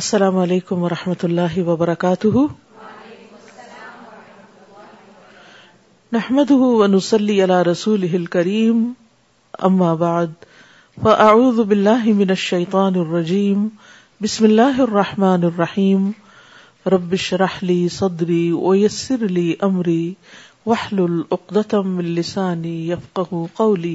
السلام علیکم و رحمۃ اللہ وبرکاتہ نحمد ونسلی علی رسول کریم اما بعد فاعوذ باللہ من الشیطان الرجیم بسم اللہ الرحمن الرحیم ربش راہلی صدری امری اویسیر من لسانی وحلتمسانی قولی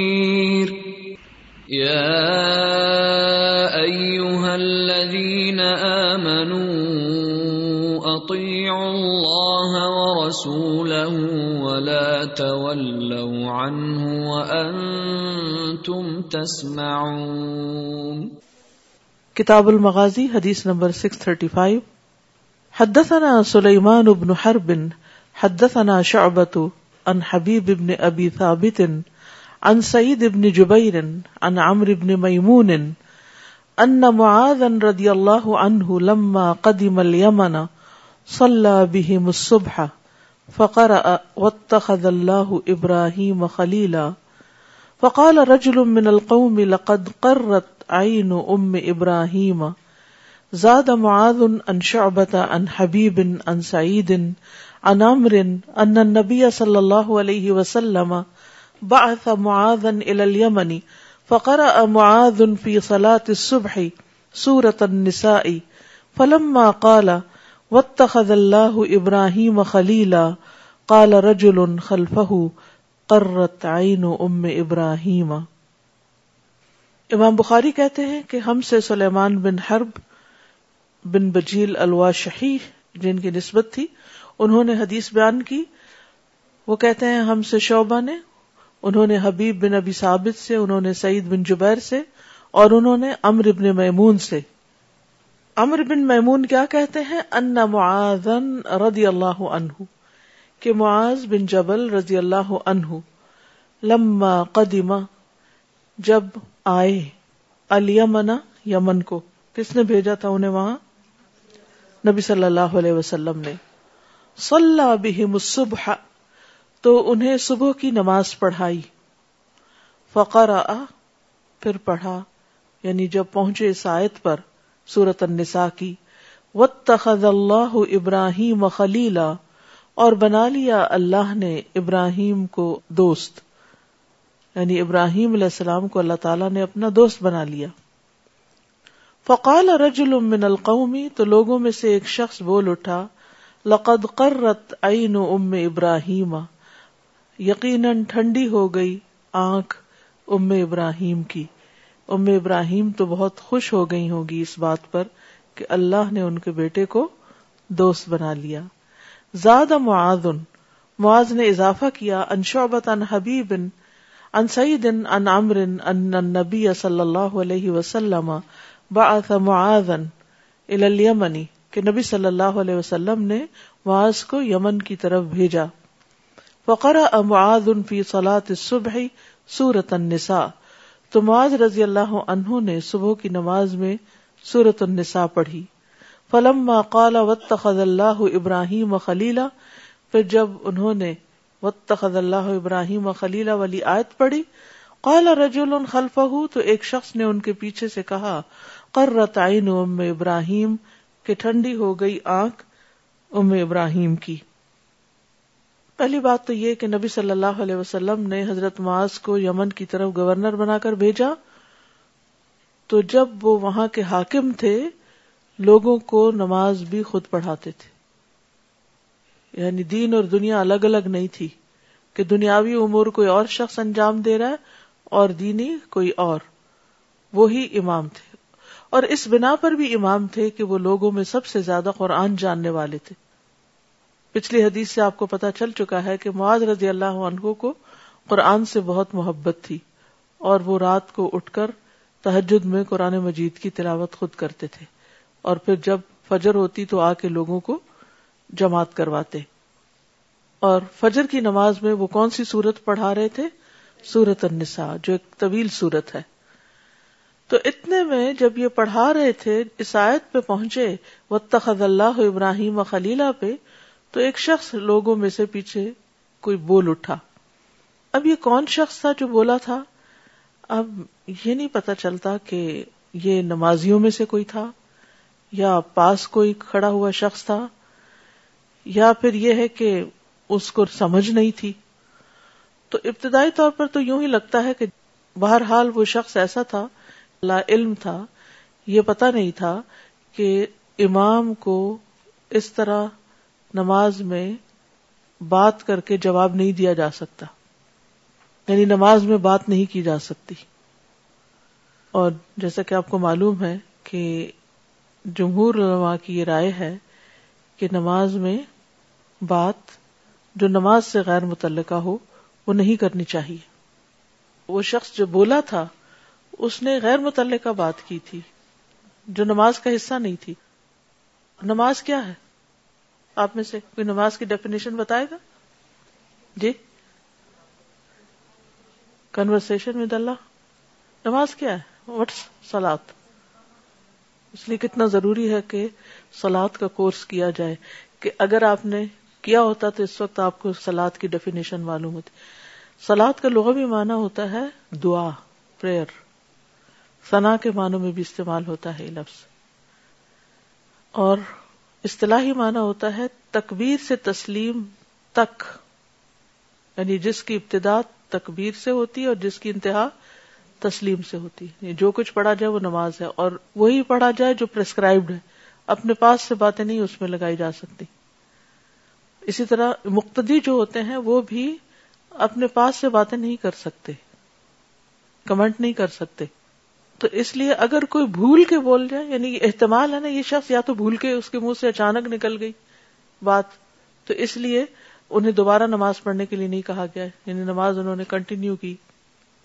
منو سول الله ورسوله کتاب المغازی حدیث نمبر سکس تھرٹی فائیو حدس نمبر سلیمان ابن سليمان بن حدثنا شعبة عن حبیب بن ابی ثابت عن سعید ابن جبیر عن عمر ابن میمون ان معاذ رضی اللہ عنہ لما قدم اليمن صلى بهم الصبح فقرأ واتخذ الله ابراهيم خليلا فقال رجل من القوم لقد قرت عين ام ابراهيم زاد معاذ ان شعبه ان حبيب ان سعيد ان امر ان النبي صلى الله عليه وسلم بعث معاذا الى اليمن فقرأ معاذ في صلاة الصبح سورة النساء فلما قال واتخذ الله ابراهيم خليلا قال رجل خلفه قرت عين ام ابراهيم امام بخاری کہتے ہیں کہ ہم سے سلیمان بن حرب بن بجیل الواشحی جن کی نسبت تھی انہوں نے حدیث بیان کی وہ کہتے ہیں ہم سے شعبہ نے انہوں نے حبیب بن ابی ثابت سے انہوں نے سعید بن جبیر سے اور انہوں نے امر بن میمون سے امر بن میمون کیا کہتے ہیں ان معاذن رضی اللہ عنہ کہ معاذ بن جبل رضی اللہ عنہ لما قدیم جب آئے الیمن یمن کو کس نے بھیجا تھا انہیں وہاں نبی صلی اللہ علیہ وسلم نے صلی بہم الصبح تو انہیں صبح کی نماز پڑھائی فقر آ پھر پڑھا یعنی جب پہنچے آیت پر سورت النساء کی وت تخد اللہ ابراہیم خلیلا اور بنا لیا اللہ نے ابراہیم کو دوست یعنی ابراہیم علیہ السلام کو اللہ تعالیٰ نے اپنا دوست بنا لیا فقال رجل من القومی تو لوگوں میں سے ایک شخص بول اٹھا لقد قرت عین ام ابراہیم یقیناً ٹھنڈی ہو گئی آنکھ ام ابراہیم کی ام ابراہیم تو بہت خوش ہو گئی ہوگی اس بات پر کہ اللہ نے ان کے بیٹے کو دوست بنا لیا زیادہ معاذن معاذ نے اضافہ کیا ان شعبت ان ان سعید ان سعید ان نبی صلی اللہ علیہ وسلم بعث معاذن الیمنی کہ نبی صلی اللہ علیہ وسلم نے معاذ کو یمن کی طرف بھیجا وقرا معاذ ان فی صلا صبح سورت النساء تو معاذ رضی اللہ عنہ نے صبح کی نماز میں سورت النساء پڑھی فلم وط اللہ ابراہیم خلیلا پھر جب انہوں نے وط خز اللہ ابراہیم و والی آیت پڑھی قال رجل رج تو ایک شخص نے ان کے پیچھے سے کہا کر تعین ام ابراہیم کی ٹھنڈی ہو گئی آنکھ ام ابراہیم کی پہلی بات تو یہ کہ نبی صلی اللہ علیہ وسلم نے حضرت معاذ کو یمن کی طرف گورنر بنا کر بھیجا تو جب وہ وہاں کے حاکم تھے لوگوں کو نماز بھی خود پڑھاتے تھے یعنی دین اور دنیا الگ الگ نہیں تھی کہ دنیاوی امور کوئی اور شخص انجام دے رہا ہے اور دینی کوئی اور وہی امام تھے اور اس بنا پر بھی امام تھے کہ وہ لوگوں میں سب سے زیادہ قرآن جاننے والے تھے پچھلی حدیث سے آپ کو پتا چل چکا ہے کہ معاذ رضی اللہ عنہ کو قرآن سے بہت محبت تھی اور وہ رات کو اٹھ کر تحجد میں قرآن مجید کی تلاوت خود کرتے تھے اور پھر جب فجر ہوتی تو آ کے لوگوں کو جماعت کرواتے اور فجر کی نماز میں وہ کون سی سورت پڑھا رہے تھے سورت النساء جو ایک طویل سورت ہے تو اتنے میں جب یہ پڑھا رہے تھے عیسائیت پہ پہنچے وطخ اللہ ابراہیم خلیلہ پہ تو ایک شخص لوگوں میں سے پیچھے کوئی بول اٹھا اب یہ کون شخص تھا جو بولا تھا اب یہ نہیں پتا چلتا کہ یہ نمازیوں میں سے کوئی تھا یا پاس کوئی کھڑا ہوا شخص تھا یا پھر یہ ہے کہ اس کو سمجھ نہیں تھی تو ابتدائی طور پر تو یوں ہی لگتا ہے کہ بہرحال وہ شخص ایسا تھا لا علم تھا یہ پتا نہیں تھا کہ امام کو اس طرح نماز میں بات کر کے جواب نہیں دیا جا سکتا یعنی نماز میں بات نہیں کی جا سکتی اور جیسا کہ آپ کو معلوم ہے کہ جمہور علماء کی یہ رائے ہے کہ نماز میں بات جو نماز سے غیر متعلقہ ہو وہ نہیں کرنی چاہیے وہ شخص جو بولا تھا اس نے غیر متعلقہ بات کی تھی جو نماز کا حصہ نہیں تھی نماز کیا ہے آپ میں سے کوئی نماز کی ڈیفینیشن بتائے گا جی ود اللہ نماز کیا ہے سلاد اس لیے کتنا ضروری ہے کہ سلاد کا کورس کیا جائے کہ اگر آپ نے کیا ہوتا تو اس وقت آپ کو سلاد کی ڈیفینیشن معلوم ہوتی سلاد کا لغوی بھی مانا ہوتا ہے دعا پریئر کے معنوں میں بھی استعمال ہوتا ہے لفظ اور اصطلاحی معنی ہوتا ہے تکبیر سے تسلیم تک یعنی جس کی ابتدا تکبیر سے ہوتی ہے اور جس کی انتہا تسلیم سے ہوتی ہے یعنی جو کچھ پڑھا جائے وہ نماز ہے اور وہی پڑھا جائے جو پرسکرائبڈ ہے اپنے پاس سے باتیں نہیں اس میں لگائی جا سکتی اسی طرح مقتدی جو ہوتے ہیں وہ بھی اپنے پاس سے باتیں نہیں کر سکتے کمنٹ نہیں کر سکتے تو اس لیے اگر کوئی بھول کے بول جائے یعنی اہتمال ہے نا یہ شخص یا تو بھول کے اس کے منہ سے اچانک نکل گئی بات تو اس لیے انہیں دوبارہ نماز پڑھنے کے لیے نہیں کہا گیا یعنی نماز انہوں نے کنٹینیو کی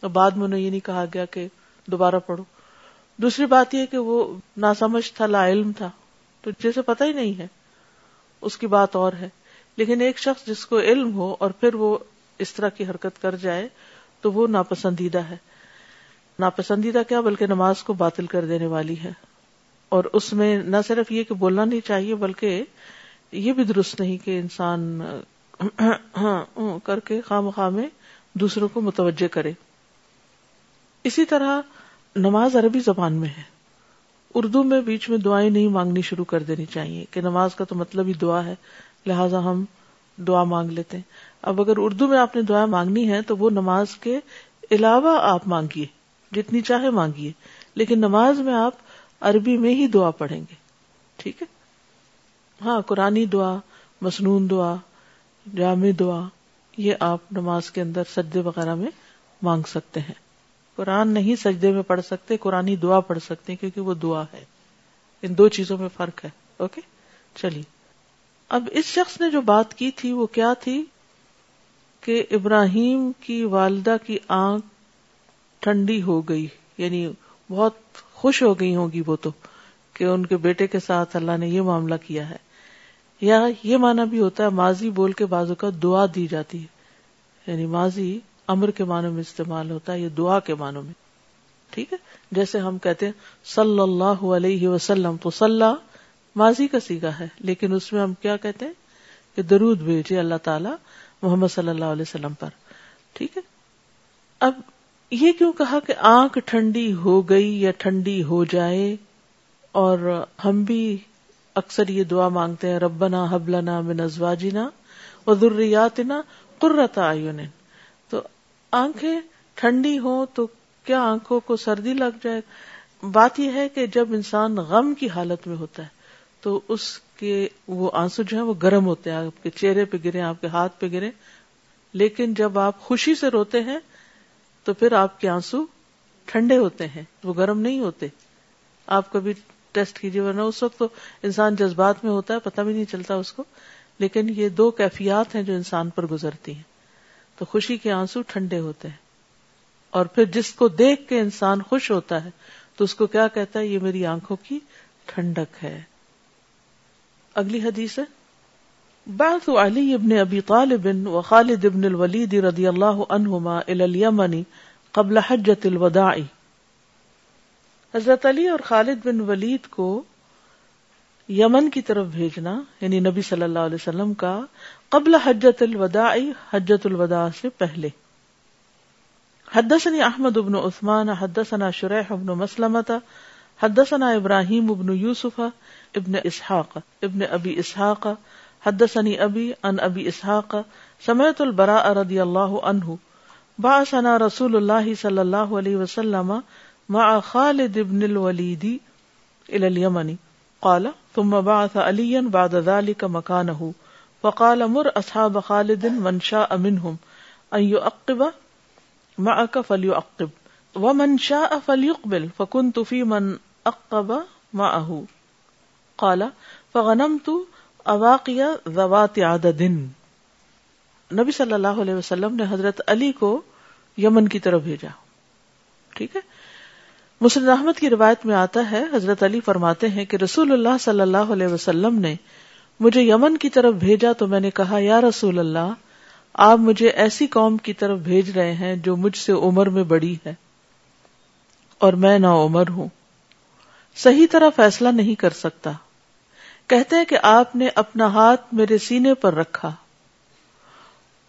اور بعد میں انہیں یہ نہیں کہا گیا کہ دوبارہ پڑھو دوسری بات یہ کہ وہ ناسمجھ سمجھ تھا لا علم تھا تو جسے پتہ ہی نہیں ہے اس کی بات اور ہے لیکن ایک شخص جس کو علم ہو اور پھر وہ اس طرح کی حرکت کر جائے تو وہ ناپسندیدہ ہے ناپسندیدہ کیا بلکہ نماز کو باطل کر دینے والی ہے اور اس میں نہ صرف یہ کہ بولنا نہیں چاہیے بلکہ یہ بھی درست نہیں کہ انسان کر کے خام خامے میں دوسروں کو متوجہ کرے اسی طرح نماز عربی زبان میں ہے اردو میں بیچ میں دعائیں نہیں مانگنی شروع کر دینی چاہیے کہ نماز کا تو مطلب ہی دعا ہے لہٰذا ہم دعا مانگ لیتے ہیں اب اگر اردو میں آپ نے دعائیں مانگنی ہے تو وہ نماز کے علاوہ آپ مانگیے جتنی چاہے مانگیے لیکن نماز میں آپ عربی میں ہی دعا پڑھیں گے ٹھیک ہے ہاں قرآن دعا مصنون دعا جامع دعا یہ آپ نماز کے اندر سجدے وغیرہ میں مانگ سکتے ہیں قرآن نہیں سجدے میں پڑھ سکتے قرآن دعا پڑھ سکتے کیونکہ وہ دعا ہے ان دو چیزوں میں فرق ہے اوکے چلیے اب اس شخص نے جو بات کی تھی وہ کیا تھی کہ ابراہیم کی والدہ کی آنکھ ٹھنڈی ہو گئی یعنی بہت خوش ہو گئی ہوگی وہ تو کہ ان کے بیٹے کے ساتھ اللہ نے یہ معاملہ کیا ہے یا یہ معنی بھی ہوتا ہے ماضی بول کے بازو کا دعا دی جاتی ہے یعنی ماضی امر کے معنوں میں استعمال ہوتا ہے یہ دعا کے معنوں میں ٹھیک ہے جیسے ہم کہتے ہیں صلی اللہ علیہ وسلم تو صلاح ماضی کا سیگا ہے لیکن اس میں ہم کیا کہتے ہیں کہ درود بھیجے اللہ تعالی محمد صلی اللہ علیہ وسلم پر ٹھیک ہے اب یہ کیوں کہا کہ آنکھ ٹھنڈی ہو گئی یا ٹھنڈی ہو جائے اور ہم بھی اکثر یہ دعا مانگتے ہیں ربنا حبلنا من ازواجنا و ذریاتنا قرۃ اعین تو آنکھیں ٹھنڈی ہو تو کیا آنکھوں کو سردی لگ جائے بات یہ ہے کہ جب انسان غم کی حالت میں ہوتا ہے تو اس کے وہ آنسو جو ہیں وہ گرم ہوتے ہیں آپ کے چہرے پہ گرے آپ کے ہاتھ پہ گرے لیکن جب آپ خوشی سے روتے ہیں تو پھر آپ کے آنسو ٹھنڈے ہوتے ہیں وہ گرم نہیں ہوتے آپ کبھی ٹیسٹ کیجیے ورنہ اس وقت تو انسان جذبات میں ہوتا ہے پتہ بھی نہیں چلتا اس کو لیکن یہ دو کیفیات ہیں جو انسان پر گزرتی ہیں تو خوشی کے آنسو ٹھنڈے ہوتے ہیں اور پھر جس کو دیکھ کے انسان خوش ہوتا ہے تو اس کو کیا کہتا ہے یہ میری آنکھوں کی ٹھنڈک ہے اگلی حدیث ہے بعث علی ابن ابی طالب و خالد ابن الولید رضی اللہ عنہما الى قبل حجت الوداع حضرت علی اور خالد بن ولید کو یمن کی طرف بھیجنا یعنی نبی صلی اللہ علیہ وسلم کا قبل حجت الوداع حجت الوداع سے پہلے حدثني احمد بن عثمان حدثنا شريح بن ابن حدثنا حد ثنا ابراہیم ابن یوسف ابن اسحاق ابن ابی اسحاق حدثني ابی ان ابی اسحاق سمعت سمیت رضي الله اللہ بعثنا رسول اللہ صلی اللہ علیہ وسلم قال ثم بعث عليا بعد ذلك مكانه فقال مر فکن تفی من من ماح کالا قال تو نبی صلی اللہ علیہ وسلم نے حضرت علی کو یمن کی طرف بھیجا ٹھیک ہے مسلم احمد کی روایت میں آتا ہے حضرت علی فرماتے ہیں کہ رسول اللہ صلی اللہ علیہ وسلم نے مجھے یمن کی طرف بھیجا تو میں نے کہا یا رسول اللہ آپ مجھے ایسی قوم کی طرف بھیج رہے ہیں جو مجھ سے عمر میں بڑی ہے اور میں نہ عمر ہوں صحیح طرح فیصلہ نہیں کر سکتا کہتے ہیں کہ آپ نے اپنا ہاتھ میرے سینے پر رکھا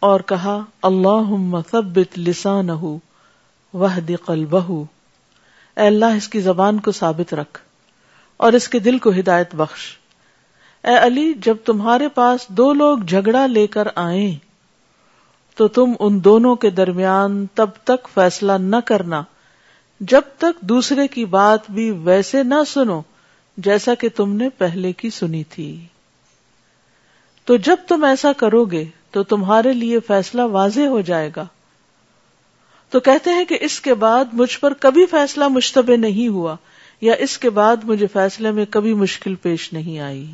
اور کہا اللہ مسبت لسان بہ اللہ اس کی زبان کو ثابت رکھ اور اس کے دل کو ہدایت بخش اے علی جب تمہارے پاس دو لوگ جھگڑا لے کر آئے تو تم ان دونوں کے درمیان تب تک فیصلہ نہ کرنا جب تک دوسرے کی بات بھی ویسے نہ سنو جیسا کہ تم نے پہلے کی سنی تھی تو جب تم ایسا کرو گے تو تمہارے لیے فیصلہ واضح ہو جائے گا تو کہتے ہیں کہ اس کے بعد مجھ پر کبھی فیصلہ مشتبہ نہیں ہوا یا اس کے بعد مجھے فیصلے میں کبھی مشکل پیش نہیں آئی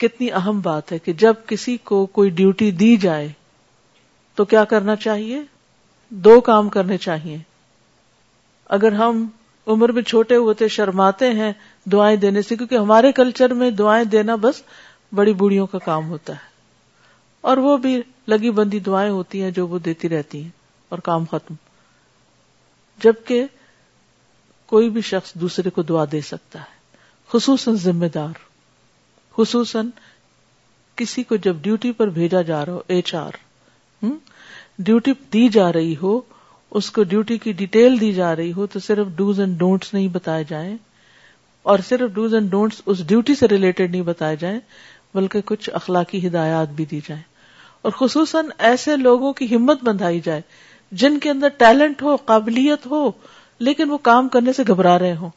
کتنی اہم بات ہے کہ جب کسی کو کوئی ڈیوٹی دی جائے تو کیا کرنا چاہیے دو کام کرنے چاہیے اگر ہم عمر میں چھوٹے ہوتے شرماتے ہیں دعائیں دینے سے کیونکہ ہمارے کلچر میں دعائیں دینا بس بڑی بوڑھیوں کا کام ہوتا ہے اور وہ بھی لگی بندی دعائیں ہوتی ہیں جو وہ دیتی رہتی ہیں اور کام ختم جبکہ کوئی بھی شخص دوسرے کو دعا دے سکتا ہے خصوصاً ذمہ دار خصوصاً کسی کو جب ڈیوٹی پر بھیجا جا رہا ہو ایچ آر ڈیوٹی دی جا رہی ہو اس کو ڈیوٹی کی ڈیٹیل دی جا رہی ہو تو صرف ڈوز اینڈ ڈونٹس نہیں بتائے جائیں اور صرف ڈوز اینڈ ڈونٹس اس ڈیوٹی سے ریلیٹڈ نہیں بتائے جائیں بلکہ کچھ اخلاقی ہدایات بھی دی جائیں اور خصوصاً ایسے لوگوں کی ہمت بندھائی جائے جن کے اندر ٹیلنٹ ہو قابلیت ہو لیکن وہ کام کرنے سے گھبرا رہے ہوں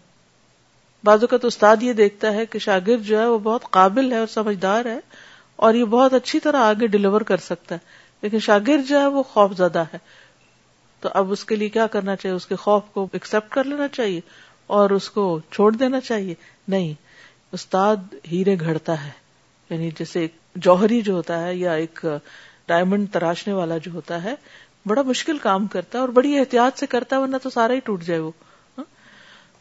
بازو کا استاد یہ دیکھتا ہے کہ شاگرد جو ہے وہ بہت قابل ہے اور سمجھدار ہے اور یہ بہت اچھی طرح آگے ڈلیور کر سکتا ہے لیکن شاگرد جو ہے وہ خوف زدہ ہے تو اب اس کے لیے کیا کرنا چاہیے اس کے خوف کو ایکسپٹ کر لینا چاہیے اور اس کو چھوڑ دینا چاہیے نہیں استاد ہیرے گھڑتا ہے یعنی جیسے ایک جوہری جو ہوتا ہے یا ایک ڈائمنڈ تراشنے والا جو ہوتا ہے بڑا مشکل کام کرتا ہے اور بڑی احتیاط سے کرتا ہے ورنہ تو سارا ہی ٹوٹ جائے وہ ہاں؟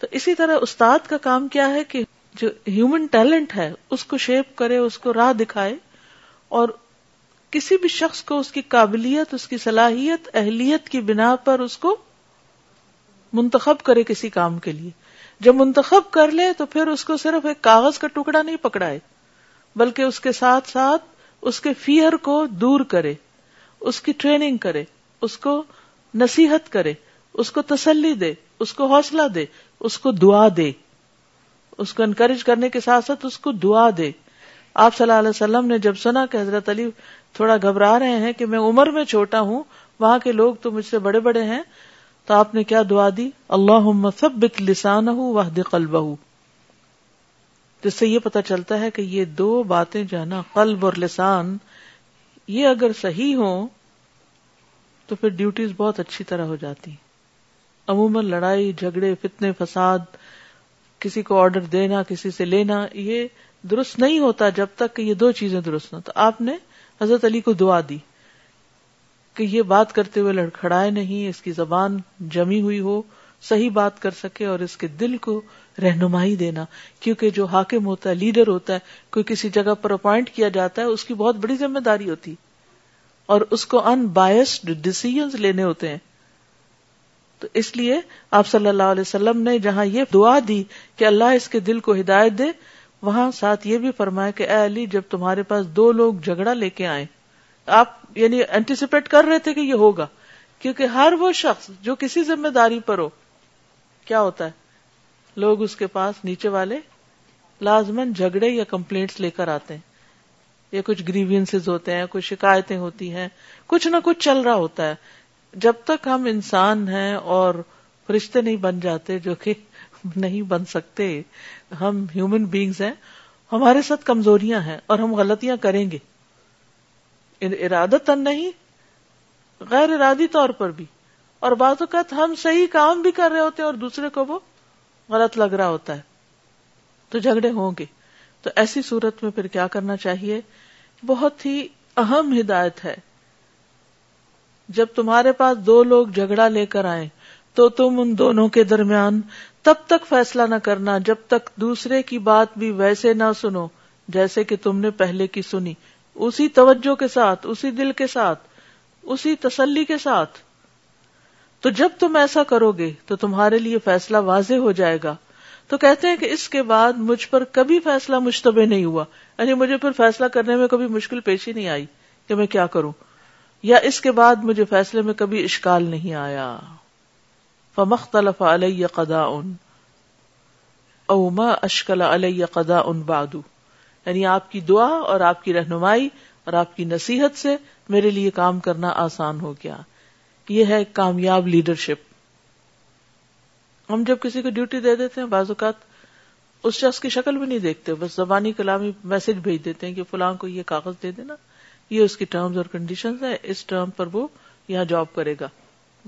تو اسی طرح استاد کا کام کیا ہے کہ جو ہیومن ٹیلنٹ ہے اس کو شیپ کرے اس کو راہ دکھائے اور کسی بھی شخص کو اس کی قابلیت اس کی صلاحیت اہلیت کی بنا پر اس کو منتخب کرے کسی کام کے لیے جب منتخب کر لے تو پھر اس کو صرف ایک کاغذ کا ٹکڑا نہیں پکڑائے بلکہ اس اس کے کے ساتھ ساتھ فیئر کو دور کرے اس کی ٹریننگ کرے اس کو نصیحت کرے اس کو تسلی دے اس کو حوصلہ دے اس کو دعا دے اس کو انکریج کرنے کے ساتھ ساتھ اس کو دعا دے آپ صلی اللہ علیہ وسلم نے جب سنا کہ حضرت علی تھوڑا گھبرا رہے ہیں کہ میں عمر میں چھوٹا ہوں وہاں کے لوگ تو مجھ سے بڑے بڑے ہیں تو آپ نے کیا دعا دی اللہ لسان جس سے یہ پتا چلتا ہے کہ یہ دو باتیں جو ہے نا قلب اور لسان یہ اگر صحیح ہو تو پھر ڈیوٹیز بہت اچھی طرح ہو جاتی عموماً لڑائی جھگڑے فتنے فساد کسی کو آرڈر دینا کسی سے لینا یہ درست نہیں ہوتا جب تک کہ یہ دو چیزیں درست نہ تو آپ نے حضرت علی کو دعا دی کہ یہ بات کرتے ہوئے لڑکھڑائے نہیں اس کی زبان جمی ہوئی ہو صحیح بات کر سکے اور اس کے دل کو رہنمائی دینا کیونکہ جو حاکم ہوتا ہے لیڈر ہوتا ہے کوئی کسی جگہ پر اپوائنٹ کیا جاتا ہے اس کی بہت بڑی ذمہ داری ہوتی اور اس کو ان بایسڈ ڈسیزنس لینے ہوتے ہیں تو اس لیے آپ صلی اللہ علیہ وسلم نے جہاں یہ دعا دی کہ اللہ اس کے دل کو ہدایت دے وہاں ساتھ یہ بھی فرمایا کہ اے علی جب تمہارے پاس دو لوگ جھگڑا لے کے آئے آپ یعنی اینٹیسپیٹ کر رہے تھے کہ یہ ہوگا کیونکہ ہر وہ شخص جو کسی ذمہ داری پر ہو کیا ہوتا ہے لوگ اس کے پاس نیچے والے لازمن جھگڑے یا کمپلینٹس لے کر آتے ہیں یا کچھ گریوینس ہوتے ہیں کچھ شکایتیں ہوتی ہیں کچھ نہ کچھ چل رہا ہوتا ہے جب تک ہم انسان ہیں اور فرشتے نہیں بن جاتے جو کہ نہیں بن سکتے ہم ہیومن بینگز ہیں ہمارے ساتھ کمزوریاں ہیں اور ہم غلطیاں کریں گے ارادت نہیں غیر ارادی طور پر بھی اور بعض اوقات ہم صحیح کام بھی کر رہے ہوتے ہیں اور دوسرے کو وہ غلط لگ رہا ہوتا ہے تو جھگڑے ہوں گے تو ایسی صورت میں پھر کیا کرنا چاہیے بہت ہی اہم ہدایت ہے جب تمہارے پاس دو لوگ جھگڑا لے کر آئے تو تم ان دونوں کے درمیان تب تک فیصلہ نہ کرنا جب تک دوسرے کی بات بھی ویسے نہ سنو جیسے کہ تم نے پہلے کی سنی اسی توجہ کے ساتھ اسی دل کے ساتھ اسی تسلی کے ساتھ تو جب تم ایسا کرو گے تو تمہارے لیے فیصلہ واضح ہو جائے گا تو کہتے ہیں کہ اس کے بعد مجھ پر کبھی فیصلہ مشتبہ نہیں ہوا یعنی مجھے پھر فیصلہ کرنے میں کبھی مشکل پیشی نہیں آئی کہ میں کیا کروں یا اس کے بعد مجھے فیصلے میں کبھی اشکال نہیں آیا فمختلف علیہ قدا ان اوما اشکل علیہ قدا ان باد یعنی آپ کی دعا اور آپ کی رہنمائی اور آپ کی نصیحت سے میرے لیے کام کرنا آسان ہو گیا یہ ہے کامیاب لیڈرشپ ہم جب کسی کو ڈیوٹی دے دیتے ہیں بعض اوقات اس شخص کی شکل بھی نہیں دیکھتے بس زبانی کلامی میسج بھیج دیتے ہیں کہ فلاں کو یہ کاغذ دے دینا یہ اس کی ٹرمز اور کنڈیشنز ہے اس ٹرم پر وہ یہاں جاب کرے گا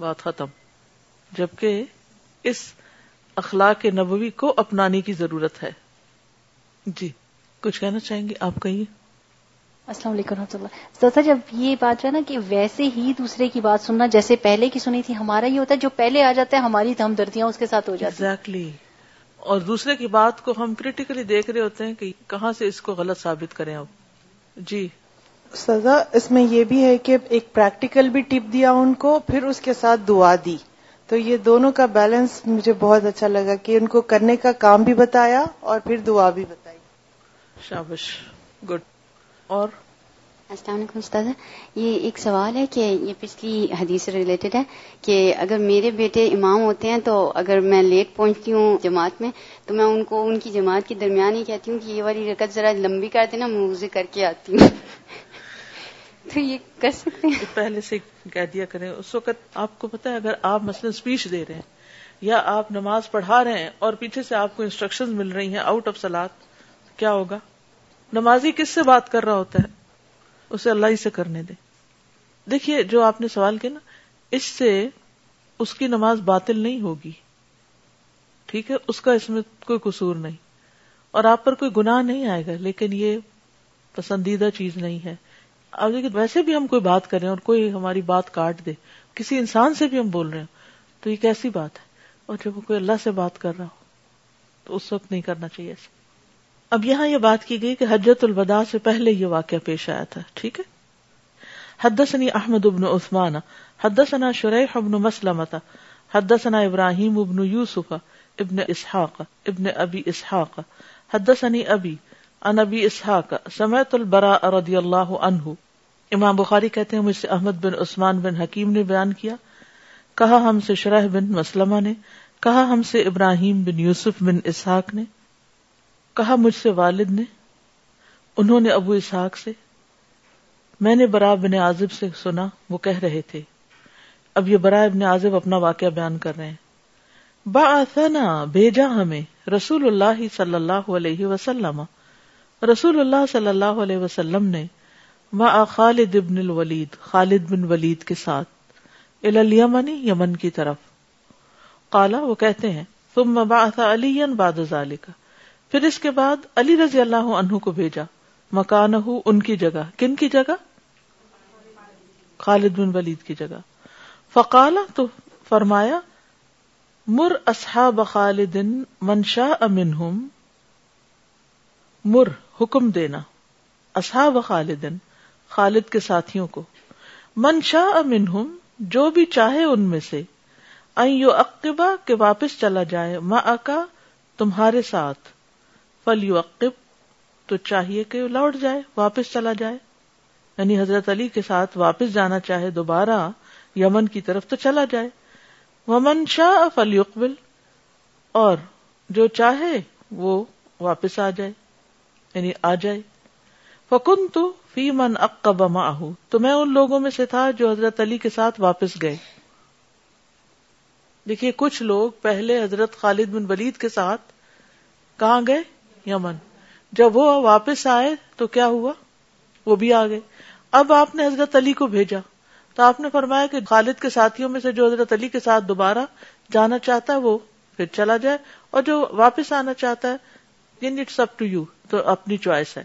بات ختم جبکہ اس اخلاق نبوی کو اپنانے کی ضرورت ہے جی کچھ کہنا چاہیں گے آپ کہیے السلام علیکم رحمۃ اللہ سر جب یہ بات ہے نا کہ ویسے ہی دوسرے کی بات سننا جیسے پہلے کی سنی تھی ہمارا ہی ہوتا ہے جو پہلے آ جاتا ہے ہماری دردیاں اس کے ساتھ ہو جاتی ایگزیکٹلی اور دوسرے کی بات کو ہم کریٹیکلی دیکھ رہے ہوتے ہیں کہ کہاں سے اس کو غلط ثابت کریں آپ جی سزا اس میں یہ بھی ہے کہ ایک پریکٹیکل بھی ٹپ دیا ان کو پھر اس کے ساتھ دعا دی تو یہ دونوں کا بیلنس مجھے بہت اچھا لگا کہ ان کو کرنے کا کام بھی بتایا اور پھر دعا بھی بتائی شابش گڈ اور السلام علیکم استاذہ یہ ایک سوال ہے کہ یہ پچھلی حدیث سے ریلیٹڈ ہے کہ اگر میرے بیٹے امام ہوتے ہیں تو اگر میں لیٹ پہنچتی ہوں جماعت میں تو میں ان کو ان کی جماعت کے درمیان ہی کہتی ہوں کہ یہ والی رکت ذرا لمبی کر دینا میں اسے کر کے آتی ہوں تو یہ کر سکتے ہیں پہلے سے کہہ دیا کریں اس وقت آپ کو پتا ہے اگر آپ مثلا اسپیچ دے رہے ہیں یا آپ نماز پڑھا رہے ہیں اور پیچھے سے آپ کو انسٹرکشن مل رہی ہیں آؤٹ آف سلاد کیا ہوگا نمازی کس سے بات کر رہا ہوتا ہے اسے اللہ ہی سے کرنے دے دیکھیے جو آپ نے سوال کیا نا اس سے اس کی نماز باطل نہیں ہوگی ٹھیک ہے اس کا اس میں کوئی قصور نہیں اور آپ پر کوئی گناہ نہیں آئے گا لیکن یہ پسندیدہ چیز نہیں ہے اب لیکن ویسے بھی ہم کوئی بات کر رہے ہیں اور کوئی ہماری بات کاٹ دے کسی انسان سے بھی ہم بول رہے ہیں تو یہ کیسی بات ہے اور جب کوئی اللہ سے بات کر رہا ہو تو اس وقت نہیں کرنا چاہیے ایسا اب یہاں یہ بات کی گئی کہ حجت البدا سے پہلے یہ واقعہ پیش آیا تھا ٹھیک ہے حدس احمد ابن عثمان حد ثنا شریف ابن مسلمت حد ثنا ابراہیم ابن یوسف ابن اسحاق ابن ابی اسحاق حد ثنی ابی نبی اسحاق سمیت البرا رضی اللہ عنہ امام بخاری کہتے ہیں مجھ سے احمد بن عثمان بن حکیم نے بیان کیا کہا ہم سے شرح بن مسلمہ نے کہا ہم سے ابراہیم بن یوسف بن اسحاق نے کہا مجھ سے والد نے انہوں نے ابو اسحاق سے میں نے برا بن عازب سے سنا وہ کہہ رہے تھے اب یہ برا ابن عازب اپنا واقعہ بیان کر رہے ہیں باآنا بھیجا ہمیں رسول اللہ صلی اللہ علیہ وسلم رسول اللہ صلی اللہ علیہ وسلم نے ما خالد ابن الولید خالد بن ولید کے ساتھ الیمنی یمن کی طرف قالا وہ کہتے ہیں ثم بعث علی بعد ذالک پھر اس کے بعد علی رضی اللہ عنہ کو بھیجا مکانہ ان کی جگہ کن کی جگہ خالد بن ولید کی جگہ فقالا تو فرمایا مر اصحاب خالد من شاء منہم مر حکم دینا اصحاب خالدن خالد کے ساتھیوں کو من شاہ منہم جو بھی چاہے ان میں سے ایو اقبا کے واپس چلا جائے ما اکا تمہارے ساتھ فل یو عقب تو چاہیے کہ لوٹ جائے واپس چلا جائے یعنی حضرت علی کے ساتھ واپس جانا چاہے دوبارہ یمن کی طرف تو چلا جائے ومن شاہ فلیقبل فل اور جو چاہے وہ واپس آ جائے یعنی آ جائے فکن تو فی من تو میں ان لوگوں میں سے تھا جو حضرت علی کے ساتھ واپس گئے دیکھیے کچھ لوگ پہلے حضرت خالد بن ولید کے ساتھ کہاں گئے یمن جب وہ واپس آئے تو کیا ہوا وہ بھی آ گئے اب آپ نے حضرت علی کو بھیجا تو آپ نے فرمایا کہ خالد کے ساتھیوں میں سے جو حضرت علی کے ساتھ دوبارہ جانا چاہتا ہے وہ پھر چلا جائے اور جو واپس آنا چاہتا ہے یعنی اپ ٹو یو تو اپنی چوائس ہے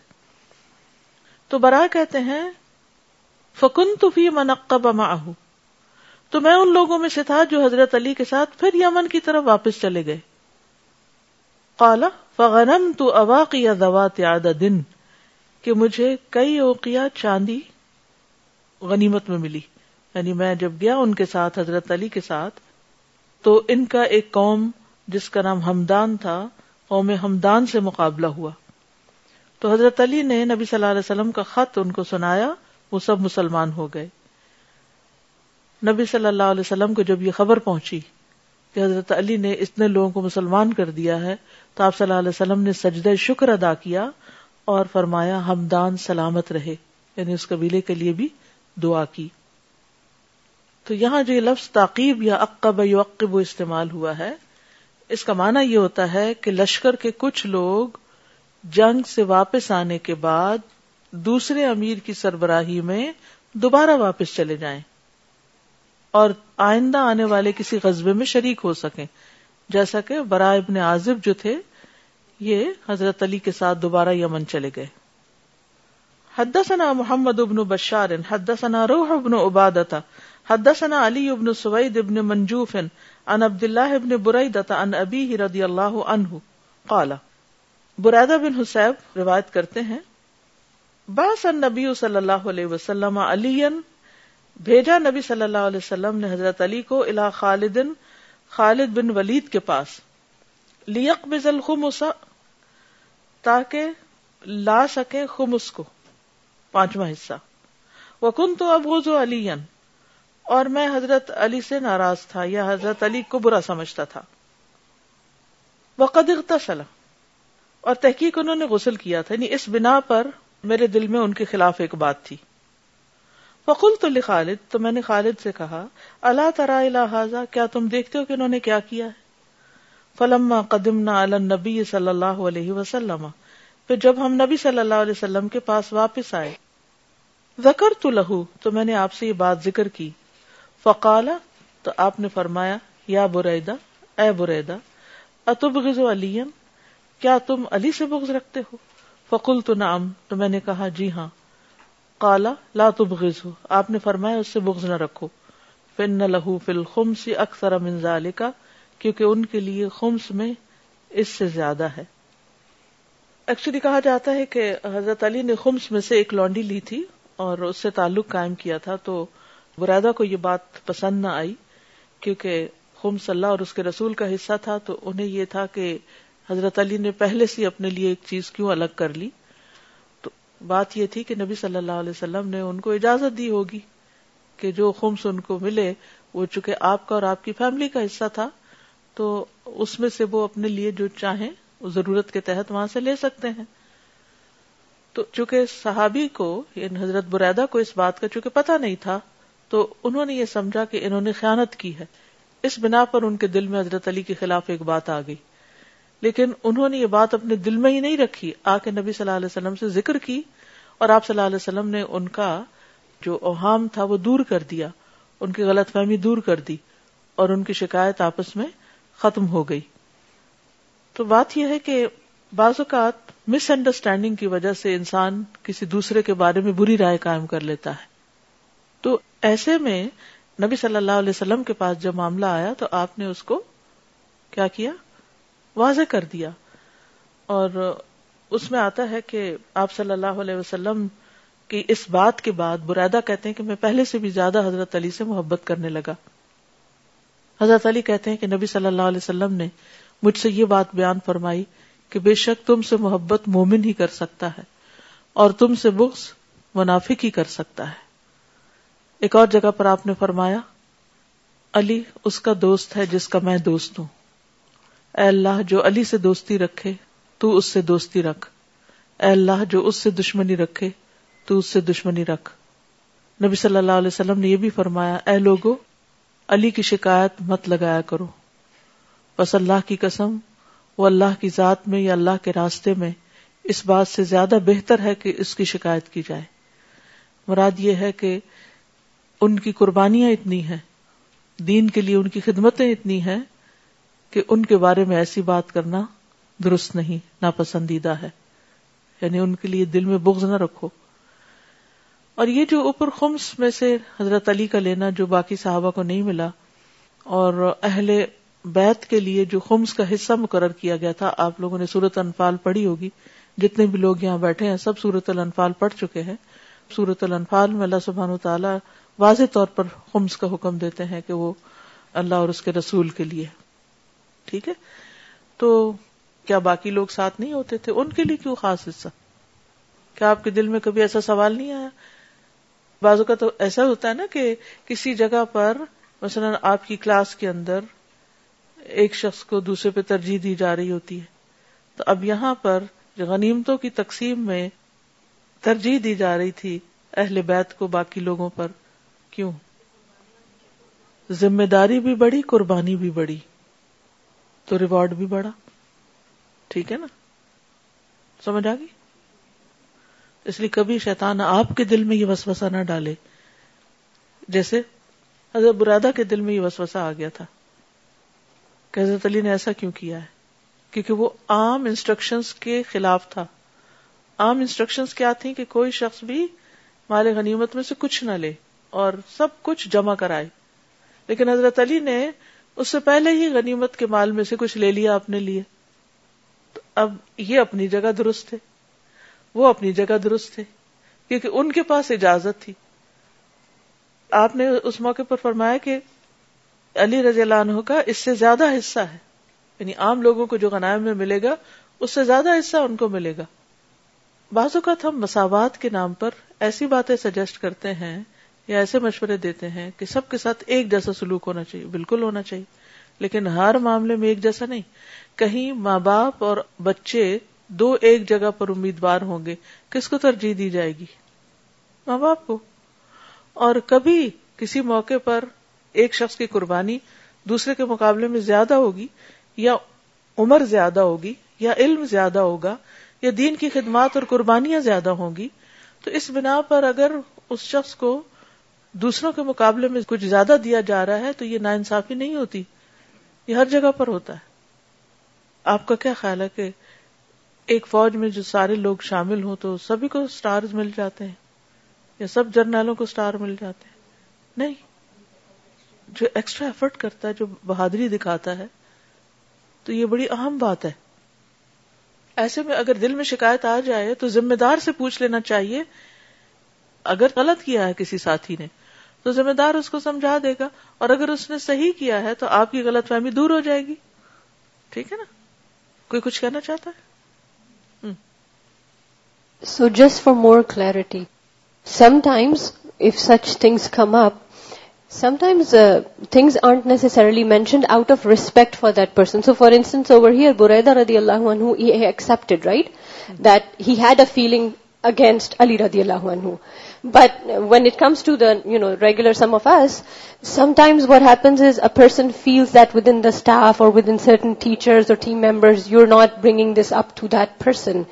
تو برا کہتے ہیں فکن تو فی منقب مہو تو میں ان لوگوں میں سے تھا جو حضرت علی کے ساتھ پھر یمن کی طرف واپس چلے گئے کالا فغنم تو اواقیہ یا تیار دن کہ مجھے کئی اوقیا چاندی غنیمت میں ملی یعنی میں جب گیا ان کے ساتھ حضرت علی کے ساتھ تو ان کا ایک قوم جس کا نام ہمدان تھا قوم ہمدان سے مقابلہ ہوا تو حضرت علی نے نبی صلی اللہ علیہ وسلم کا خط ان کو سنایا وہ سب مسلمان ہو گئے نبی صلی اللہ علیہ وسلم کو جب یہ خبر پہنچی کہ حضرت علی نے اتنے لوگوں کو مسلمان کر دیا ہے تو آپ صلی اللہ علیہ وسلم نے سجد شکر ادا کیا اور فرمایا ہمدان سلامت رہے یعنی اس قبیلے کے لیے بھی دعا کی تو یہاں جو یہ لفظ تاقیب یا عقب عقب استعمال ہوا ہے اس کا معنی یہ ہوتا ہے کہ لشکر کے کچھ لوگ جنگ سے واپس آنے کے بعد دوسرے امیر کی سربراہی میں دوبارہ واپس چلے جائیں اور آئندہ آنے والے کسی قصبے میں شریک ہو سکیں جیسا کہ برائے ابن عازب جو تھے یہ حضرت علی کے ساتھ دوبارہ یمن چلے گئے حدثنا محمد ابن بشار حدثنا روح ابن عبادتا حدثنا علی ابن سوید ابن منجوف ان عبد ابن برائی ان ابیہ رضی اللہ عنہ قالا برادہ بن حسیب روایت کرتے ہیں نبی صلی اللہ علیہ وسلم علی بھیجا نبی صلی اللہ علیہ وسلم نے حضرت علی کو الا خالد خالد بن ولید کے پاس لیک تاکہ لا سکے خم اس کو پانچواں حصہ وکن تو اب وہ و علی اور میں حضرت علی سے ناراض تھا یا حضرت علی کو برا سمجھتا تھا وقد اغتسل اور تحقیق انہوں نے غسل کیا تھا یعنی اس بنا پر میرے دل میں ان کے خلاف ایک بات تھی فقول خالد تو میں نے خالد سے کہا اللہ ترا الحاظ کیا تم دیکھتے ہو کہ انہوں نے کیا کیا ہے فلم قدم نہ نبی صلی اللہ علیہ وسلم پھر جب ہم نبی صلی اللہ علیہ وسلم کے پاس واپس آئے زکر تو لہو تو میں نے آپ سے یہ بات ذکر کی فقال تو آپ نے فرمایا یا بریدا اے بریدا اتب علیم کیا تم علی سے بغض رکھتے ہو فقول تو نام تو میں نے کہا جی ہاں کالا لا تبغض ہو آپ نے فرمایا اس سے بغض نہ رکھو فن نہ لہو فل سی اکثر منزا علی کا کیونکہ ان کے لیے خمس میں اس سے زیادہ ہے ایکچولی کہا جاتا ہے کہ حضرت علی نے خمس میں سے ایک لانڈی لی تھی اور اس سے تعلق قائم کیا تھا تو برادا کو یہ بات پسند نہ آئی کیونکہ خمس اللہ اور اس کے رسول کا حصہ تھا تو انہیں یہ تھا کہ حضرت علی نے پہلے سے اپنے لیے ایک چیز کیوں الگ کر لی تو بات یہ تھی کہ نبی صلی اللہ علیہ وسلم نے ان کو اجازت دی ہوگی کہ جو خمس ان کو ملے وہ چونکہ آپ کا اور آپ کی فیملی کا حصہ تھا تو اس میں سے وہ اپنے لیے جو چاہیں ضرورت کے تحت وہاں سے لے سکتے ہیں تو چونکہ صحابی کو یعنی حضرت بریدہ کو اس بات کا چونکہ پتا نہیں تھا تو انہوں نے یہ سمجھا کہ انہوں نے خیانت کی ہے اس بنا پر ان کے دل میں حضرت علی کے خلاف ایک بات آ گئی لیکن انہوں نے یہ بات اپنے دل میں ہی نہیں رکھی آ کے نبی صلی اللہ علیہ وسلم سے ذکر کی اور آپ صلی اللہ علیہ وسلم نے ان کا جو اوہام تھا وہ دور کر دیا ان کی غلط فہمی دور کر دی اور ان کی شکایت آپس میں ختم ہو گئی تو بات یہ ہے کہ بعض اوقات مس انڈرسٹینڈنگ کی وجہ سے انسان کسی دوسرے کے بارے میں بری رائے قائم کر لیتا ہے تو ایسے میں نبی صلی اللہ علیہ وسلم کے پاس جب معاملہ آیا تو آپ نے اس کو کیا کیا واضح کر دیا اور اس میں آتا ہے کہ آپ صلی اللہ علیہ وسلم کی اس بات کے بعد برادہ کہتے ہیں کہ میں پہلے سے بھی زیادہ حضرت علی سے محبت کرنے لگا حضرت علی کہتے ہیں کہ نبی صلی اللہ علیہ وسلم نے مجھ سے یہ بات بیان فرمائی کہ بے شک تم سے محبت مومن ہی کر سکتا ہے اور تم سے بغض منافق ہی کر سکتا ہے ایک اور جگہ پر آپ نے فرمایا علی اس کا دوست ہے جس کا میں دوست ہوں اے اللہ جو علی سے دوستی رکھے تو اس سے دوستی رکھ اے اللہ جو اس سے دشمنی رکھے تو اس سے دشمنی رکھ نبی صلی اللہ علیہ وسلم نے یہ بھی فرمایا اے لوگو علی کی شکایت مت لگایا کرو بس اللہ کی قسم وہ اللہ کی ذات میں یا اللہ کے راستے میں اس بات سے زیادہ بہتر ہے کہ اس کی شکایت کی جائے مراد یہ ہے کہ ان کی قربانیاں اتنی ہیں دین کے لیے ان کی خدمتیں اتنی ہیں کہ ان کے بارے میں ایسی بات کرنا درست نہیں ناپسندیدہ ہے یعنی ان کے لیے دل میں بغض نہ رکھو اور یہ جو اوپر خمس میں سے حضرت علی کا لینا جو باقی صحابہ کو نہیں ملا اور اہل بیت کے لیے جو خمس کا حصہ مقرر کیا گیا تھا آپ لوگوں نے سورت انفال پڑھی ہوگی جتنے بھی لوگ یہاں بیٹھے ہیں سب سورت الانفال پڑھ چکے ہیں سورت الانفال میں اللہ سبحان تعالیٰ واضح طور پر خمس کا حکم دیتے ہیں کہ وہ اللہ اور اس کے رسول کے لیے ٹھیک ہے تو کیا باقی لوگ ساتھ نہیں ہوتے تھے ان کے لیے کیوں خاص حصہ کیا آپ کے دل میں کبھی ایسا سوال نہیں آیا بازو کا تو ایسا ہوتا ہے نا کہ کسی جگہ پر مثلا آپ کی کلاس کے اندر ایک شخص کو دوسرے پہ ترجیح دی جا رہی ہوتی ہے تو اب یہاں پر غنیمتوں کی تقسیم میں ترجیح دی جا رہی تھی اہل بیت کو باقی لوگوں پر کیوں ذمہ داری بھی بڑی قربانی بھی بڑی تو ریوارڈ بھی بڑھا ٹھیک ہے نا سمجھ آ گئی اس لیے کبھی شیطان آپ کے دل میں یہ وسوسہ نہ ڈالے جیسے حضرت برادہ کے دل میں یہ وسوسہ آ گیا تھا کہ حضرت علی نے ایسا کیوں کیا ہے کیونکہ وہ عام انسٹرکشنز کے خلاف تھا عام انسٹرکشنز کیا تھیں کہ کوئی شخص بھی مال غنیمت میں سے کچھ نہ لے اور سب کچھ جمع کرائے لیکن حضرت علی نے اس سے پہلے ہی غنیمت کے مال میں سے کچھ لے لیا آپ نے لیے تو اب یہ اپنی جگہ درست تھے وہ اپنی جگہ درست تھے کیونکہ ان کے پاس اجازت تھی آپ نے اس موقع پر فرمایا کہ علی رضی اللہ عنہ کا اس سے زیادہ حصہ ہے یعنی عام لوگوں کو جو غنائم میں ملے گا اس سے زیادہ حصہ ان کو ملے گا بعض اوقات ہم مساوات کے نام پر ایسی باتیں سجیسٹ کرتے ہیں یا ایسے مشورے دیتے ہیں کہ سب کے ساتھ ایک جیسا سلوک ہونا چاہیے بالکل ہونا چاہیے لیکن ہر معاملے میں ایک جیسا نہیں کہیں ماں باپ اور بچے دو ایک جگہ پر امیدوار ہوں گے کس کو ترجیح دی جائے گی ماں باپ کو اور کبھی کسی موقع پر ایک شخص کی قربانی دوسرے کے مقابلے میں زیادہ ہوگی یا عمر زیادہ ہوگی یا علم زیادہ ہوگا یا دین کی خدمات اور قربانیاں زیادہ ہوں گی تو اس بنا پر اگر اس شخص کو دوسروں کے مقابلے میں کچھ زیادہ دیا جا رہا ہے تو یہ نا انصافی نہیں ہوتی یہ ہر جگہ پر ہوتا ہے آپ کا کیا خیال ہے کہ ایک فوج میں جو سارے لوگ شامل ہوں تو سبھی کو اسٹار مل جاتے ہیں یا سب جرنلوں کو اسٹار مل جاتے ہیں نہیں جو ایکسٹرا ایفرٹ کرتا ہے جو بہادری دکھاتا ہے تو یہ بڑی اہم بات ہے ایسے میں اگر دل میں شکایت آ جائے تو ذمہ دار سے پوچھ لینا چاہیے اگر غلط کیا ہے کسی ساتھی نے تو ذمہ دار اس کو سمجھا دے گا اور اگر اس نے صحیح کیا ہے تو آپ کی غلط فہمی دور ہو جائے گی ٹھیک ہے نا کوئی کچھ کہنا چاہتا ہے so just for more clarity sometimes of such things come up sometimes things are necessarily mentioned out of respect for that person so for instance over here Buraidah رضی اللہ expected right that had a feeling against Ali رضی اللہ ون ہوں But when it comes to the, regular some of us, sometimes what happens is a person feels that within the staff or within certain teachers or team members, you're not bringing this up to that person.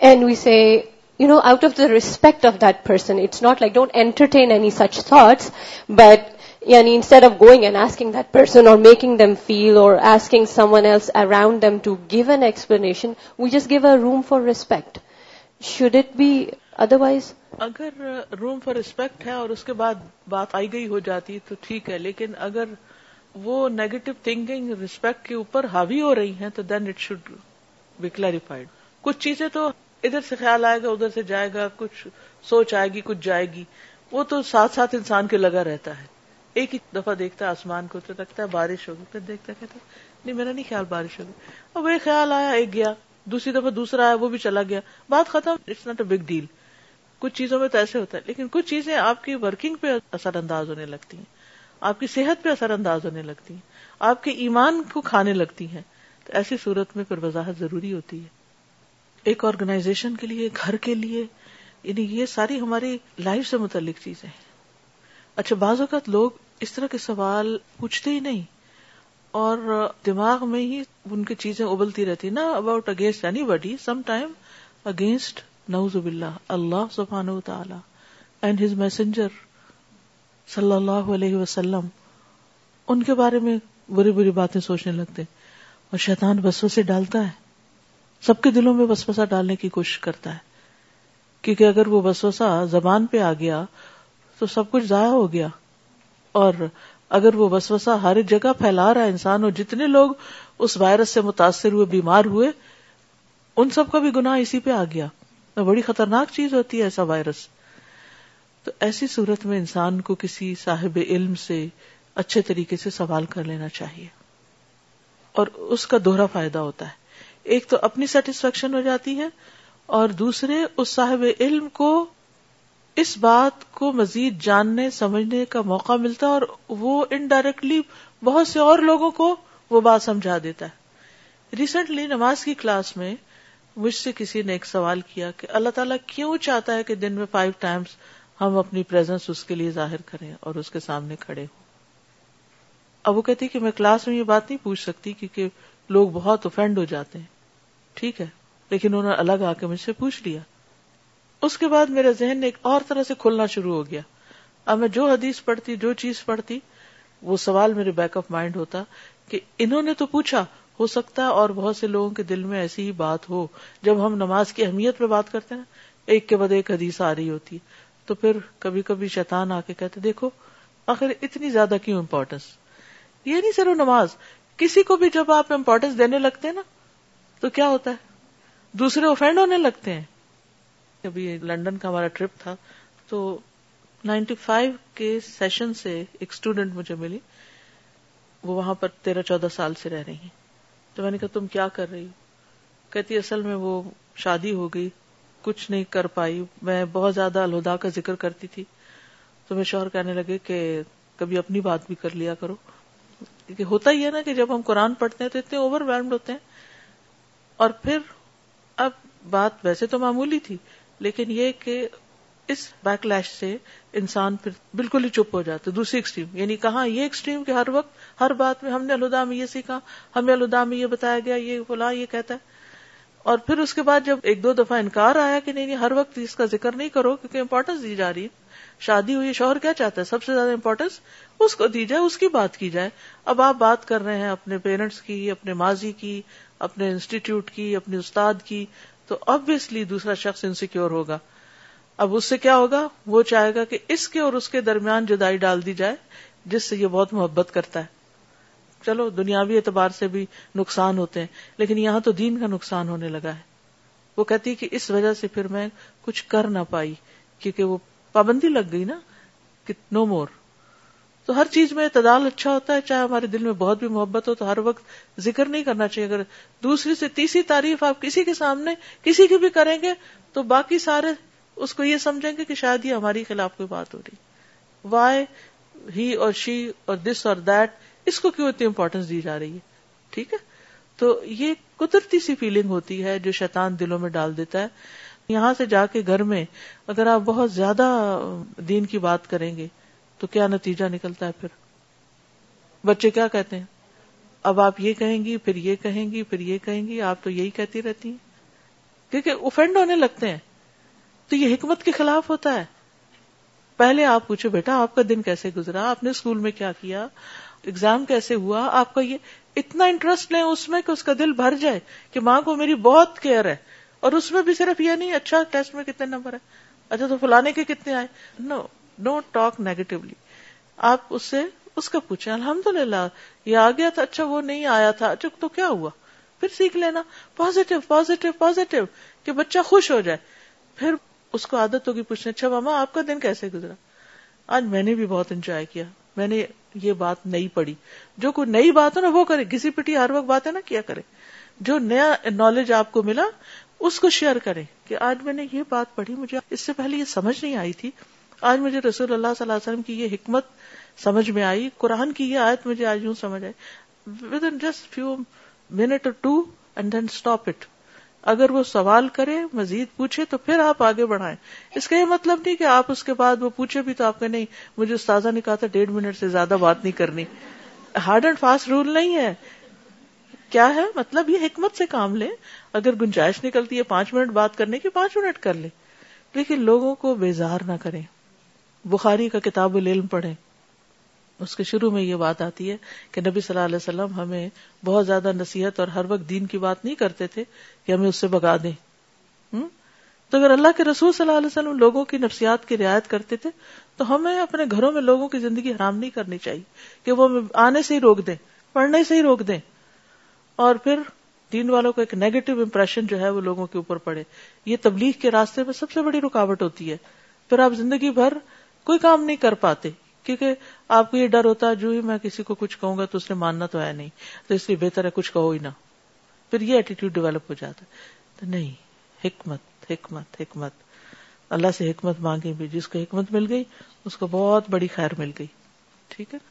And we say, out of the respect of that person, it's not like don't entertain any such thoughts, but instead of going and asking that person or making them feel or asking someone else around them to give an explanation, we just give a room for respect. Should it be otherwise? اگر room for respect ہے اور اس کے بعد بات آئی گئی ہو جاتی تو ٹھیک ہے لیکن اگر وہ نیگیٹو تھنکنگ ریسپیکٹ کے اوپر ہاوی ہو رہی ہیں تو then it should be clarified کچھ چیزیں تو ادھر سے خیال آئے گا ادھر سے جائے گا کچھ سوچ آئے گی کچھ جائے گی وہ تو ساتھ ساتھ انسان کے لگا رہتا ہے ایک ہی دفعہ دیکھتا ہے آسمان کو تو ہے بارش ہوگی پھر دیکھتا کہتا نہیں میرا نہیں خیال بارش ہوگی اب وہ خیال آیا ایک گیا دوسری دفعہ دوسرا آیا وہ بھی چلا گیا بات ختم it's not a big deal کچھ چیزوں میں تو ایسے ہوتا ہے لیکن کچھ چیزیں آپ کی ورکنگ پہ اثر انداز ہونے لگتی ہیں آپ کی صحت پہ اثر انداز ہونے لگتی ہیں آپ کے ایمان کو کھانے لگتی ہیں تو ایسی صورت میں پھر وضاحت ضروری ہوتی ہے ایک آرگنائزیشن کے لیے گھر کے لیے یعنی یہ ساری ہماری لائف سے متعلق چیزیں ہیں اچھا بعض اوقات لوگ اس طرح کے سوال پوچھتے ہی نہیں اور دماغ میں ہی ان کی چیزیں ابلتی رہتی نا about against anybody some time against نوزب اللہ اللہ میسنجر صلی اللہ علیہ وسلم ان کے بارے میں بری بری باتیں سوچنے لگتے اور شیطان بسو سے ڈالتا ہے سب کے دلوں میں بسوسا ڈالنے کی کوشش کرتا ہے کیونکہ اگر وہ بسوسا زبان پہ آ گیا تو سب کچھ ضائع ہو گیا اور اگر وہ بسوسا ہر جگہ پھیلا رہا انسان اور جتنے لوگ اس وائرس سے متاثر ہوئے بیمار ہوئے ان سب کا بھی گناہ اسی پہ آ گیا بڑی خطرناک چیز ہوتی ہے ایسا وائرس تو ایسی صورت میں انسان کو کسی صاحب علم سے اچھے طریقے سے سوال کر لینا چاہیے اور اس کا دوہرا فائدہ ہوتا ہے ایک تو اپنی سیٹسفیکشن ہو جاتی ہے اور دوسرے اس صاحب علم کو اس بات کو مزید جاننے سمجھنے کا موقع ملتا ہے اور وہ انڈائریکٹلی بہت سے اور لوگوں کو وہ بات سمجھا دیتا ہے ریسنٹلی نماز کی کلاس میں مجھ سے کسی نے ایک سوال کیا کہ اللہ تعالیٰ کیوں چاہتا ہے کہ دن میں فائیو ٹائمس ہم اپنی اس کے لیے ظاہر کریں اور اس کے سامنے کھڑے ہوں اب وہ کہتی کہ میں کلاس میں یہ بات نہیں پوچھ سکتی کیونکہ لوگ بہت افینڈ ہو جاتے ہیں ٹھیک ہے لیکن انہوں نے الگ آ کے مجھ سے پوچھ لیا اس کے بعد میرے ذہن نے ایک اور طرح سے کھلنا شروع ہو گیا اب میں جو حدیث پڑھتی جو چیز پڑھتی وہ سوال میرے بیک آف مائنڈ ہوتا کہ انہوں نے تو پوچھا ہو سکتا ہے اور بہت سے لوگوں کے دل میں ایسی ہی بات ہو جب ہم نماز کی اہمیت پہ بات کرتے ہیں ایک کے بعد ایک حدیث آ رہی ہوتی ہے تو پھر کبھی کبھی شیطان آ کے کہتے دیکھو آخر اتنی زیادہ کیوں امپورٹینس یہ نہیں صرف نماز کسی کو بھی جب آپ امپورٹینس دینے لگتے ہیں نا تو کیا ہوتا ہے دوسرے اوفینڈ ہونے لگتے ہیں کبھی لنڈن کا ہمارا ٹرپ تھا تو نائنٹی فائیو کے سیشن سے ایک اسٹوڈینٹ مجھے ملی وہ وہاں پر تیرہ چودہ سال سے رہ رہی ہیں تو میں نے کہا تم کیا کر رہی کہتی اصل میں وہ شادی ہو گئی کچھ نہیں کر پائی میں بہت زیادہ الہدا کا ذکر کرتی تھی تو شوہر کہنے لگے کہ کبھی اپنی بات بھی کر لیا کرو کہ ہوتا ہی ہے نا کہ جب ہم قرآن پڑھتے ہیں تو اتنے اوور ویلڈ ہوتے ہیں اور پھر اب بات ویسے تو معمولی تھی لیکن یہ کہ اس بیک لیش سے انسان پھر بالکل ہی چپ ہو جاتا ہے دوسری ایکسٹریم یعنی کہاں یہ ایکسٹریم کہ ہر وقت ہر بات میں ہم نے الدا میں یہ سیکھا ہمیں الدا میں یہ بتایا گیا یہ بلا یہ کہتا ہے اور پھر اس کے بعد جب ایک دو دفعہ انکار آیا کہ نہیں نہیں ہر وقت اس کا ذکر نہیں کرو کیونکہ امپورٹینس دی جا رہی ہے شادی ہوئی شوہر کیا چاہتا ہے سب سے زیادہ امپورٹینس اس کو دی جائے اس کی بات کی جائے اب آپ بات کر رہے ہیں اپنے پیرنٹس کی اپنے ماضی کی اپنے انسٹیٹیوٹ کی اپنے استاد کی تو ابویسلی دوسرا شخص انسیکیور ہوگا اب اس سے کیا ہوگا وہ چاہے گا کہ اس کے اور اس کے درمیان جدائی ڈال دی جائے جس سے یہ بہت محبت کرتا ہے چلو دنیاوی اعتبار سے بھی نقصان ہوتے ہیں لیکن یہاں تو دین کا نقصان ہونے لگا ہے وہ کہتی ہے کہ اس وجہ سے پھر میں کچھ کر نہ پائی کیونکہ وہ پابندی لگ گئی نا کہ نو مور تو ہر چیز میں اعتدال اچھا ہوتا ہے چاہے ہمارے دل میں بہت بھی محبت ہو تو ہر وقت ذکر نہیں کرنا چاہیے اگر دوسری سے تیسری تعریف آپ کسی کے سامنے کسی کی بھی کریں گے تو باقی سارے اس کو یہ سمجھیں گے کہ شاید یہ ہماری خلاف کوئی بات ہو رہی وائی ہی اور شی اور دس اور دیٹ اس کو کیوں اتنی امپورٹینس دی جا رہی ہے ٹھیک ہے تو یہ قدرتی سی فیلنگ ہوتی ہے جو شیطان دلوں میں ڈال دیتا ہے یہاں سے جا کے گھر میں اگر آپ بہت زیادہ دین کی بات کریں گے تو کیا نتیجہ نکلتا ہے پھر بچے کیا کہتے ہیں اب آپ یہ کہیں گی پھر یہ کہیں گی پھر یہ کہیں گی آپ تو یہی کہتی رہتی ہیں کیونکہ اوفینڈ ہونے لگتے ہیں تو یہ حکمت کے خلاف ہوتا ہے پہلے آپ پوچھو بیٹا آپ کا دن کیسے گزرا آپ نے اسکول میں کیا کیا ایگزام کیسے ہوا آپ کا یہ اتنا انٹرسٹ لیں اس میں کہ اس کا دل بھر جائے کہ ماں کو میری بہت کیئر ہے اور اس میں بھی صرف یہ نہیں اچھا ٹیسٹ میں کتنے نمبر ہے اچھا تو فلانے کے کتنے آئے نو نو ٹاک نیگیٹولی آپ اس سے اس کا پوچھیں الحمد للہ یہ آ گیا تھا اچھا وہ نہیں آیا تھا اچھا تو کیا ہوا پھر سیکھ لینا پوزیٹو پوزیٹو پوزیٹو کہ بچہ خوش ہو جائے پھر اس کو عادت ہوگی پوچھنے اچھا ماما آپ کا دن کیسے گزرا آج میں نے بھی بہت انجوائے کیا میں نے یہ بات نہیں پڑھی جو کوئی نئی بات ہو نا وہ کرے کسی پٹی ہر وقت بات ہے نا کیا کرے جو نیا نالج آپ کو ملا اس کو شیئر کرے کہ آج میں نے یہ بات پڑھی مجھے اس سے پہلے یہ سمجھ نہیں آئی تھی آج مجھے رسول اللہ صلی اللہ علیہ وسلم کی یہ حکمت سمجھ میں آئی قرآن کی یہ آیت مجھے آج یوں سمجھ آئی within just few minute to and then stop it اگر وہ سوال کرے مزید پوچھے تو پھر آپ آگے بڑھائیں اس کا یہ مطلب نہیں کہ آپ اس کے بعد وہ پوچھے بھی تو آپ کا نہیں مجھے استاذہ نے کہا تھا ڈیڑھ منٹ سے زیادہ بات نہیں کرنی ہارڈ اینڈ فاسٹ رول نہیں ہے کیا ہے مطلب یہ حکمت سے کام لیں اگر گنجائش نکلتی ہے پانچ منٹ بات کرنے کی پانچ منٹ کر لے لیکن لوگوں کو بیزار نہ کریں بخاری کا کتاب العلم پڑھیں اس کے شروع میں یہ بات آتی ہے کہ نبی صلی اللہ علیہ وسلم ہمیں بہت زیادہ نصیحت اور ہر وقت دین کی بات نہیں کرتے تھے کہ ہمیں اس سے بگا دیں تو اگر اللہ کے رسول صلی اللہ علیہ وسلم لوگوں کی نفسیات کی رعایت کرتے تھے تو ہمیں اپنے گھروں میں لوگوں کی زندگی حرام نہیں کرنی چاہیے کہ وہ آنے سے ہی روک دیں پڑھنے سے ہی روک دیں اور پھر دین والوں کو ایک نیگیٹو امپریشن جو ہے وہ لوگوں کے اوپر پڑے یہ تبلیغ کے راستے میں سب سے بڑی رکاوٹ ہوتی ہے پھر آپ زندگی بھر کوئی کام نہیں کر پاتے کیونکہ آپ کو یہ ڈر ہوتا ہے جو ہی میں کسی کو کچھ کہوں گا تو اس نے ماننا تو آیا نہیں تو اس لیے بہتر ہے کچھ کہو ہی نہ پھر یہ ایٹیٹیوڈ ڈیولپ ہو جاتا ہے تو نہیں حکمت حکمت حکمت اللہ سے حکمت مانگی بھی جس کو حکمت مل گئی اس کو بہت بڑی خیر مل گئی ٹھیک ہے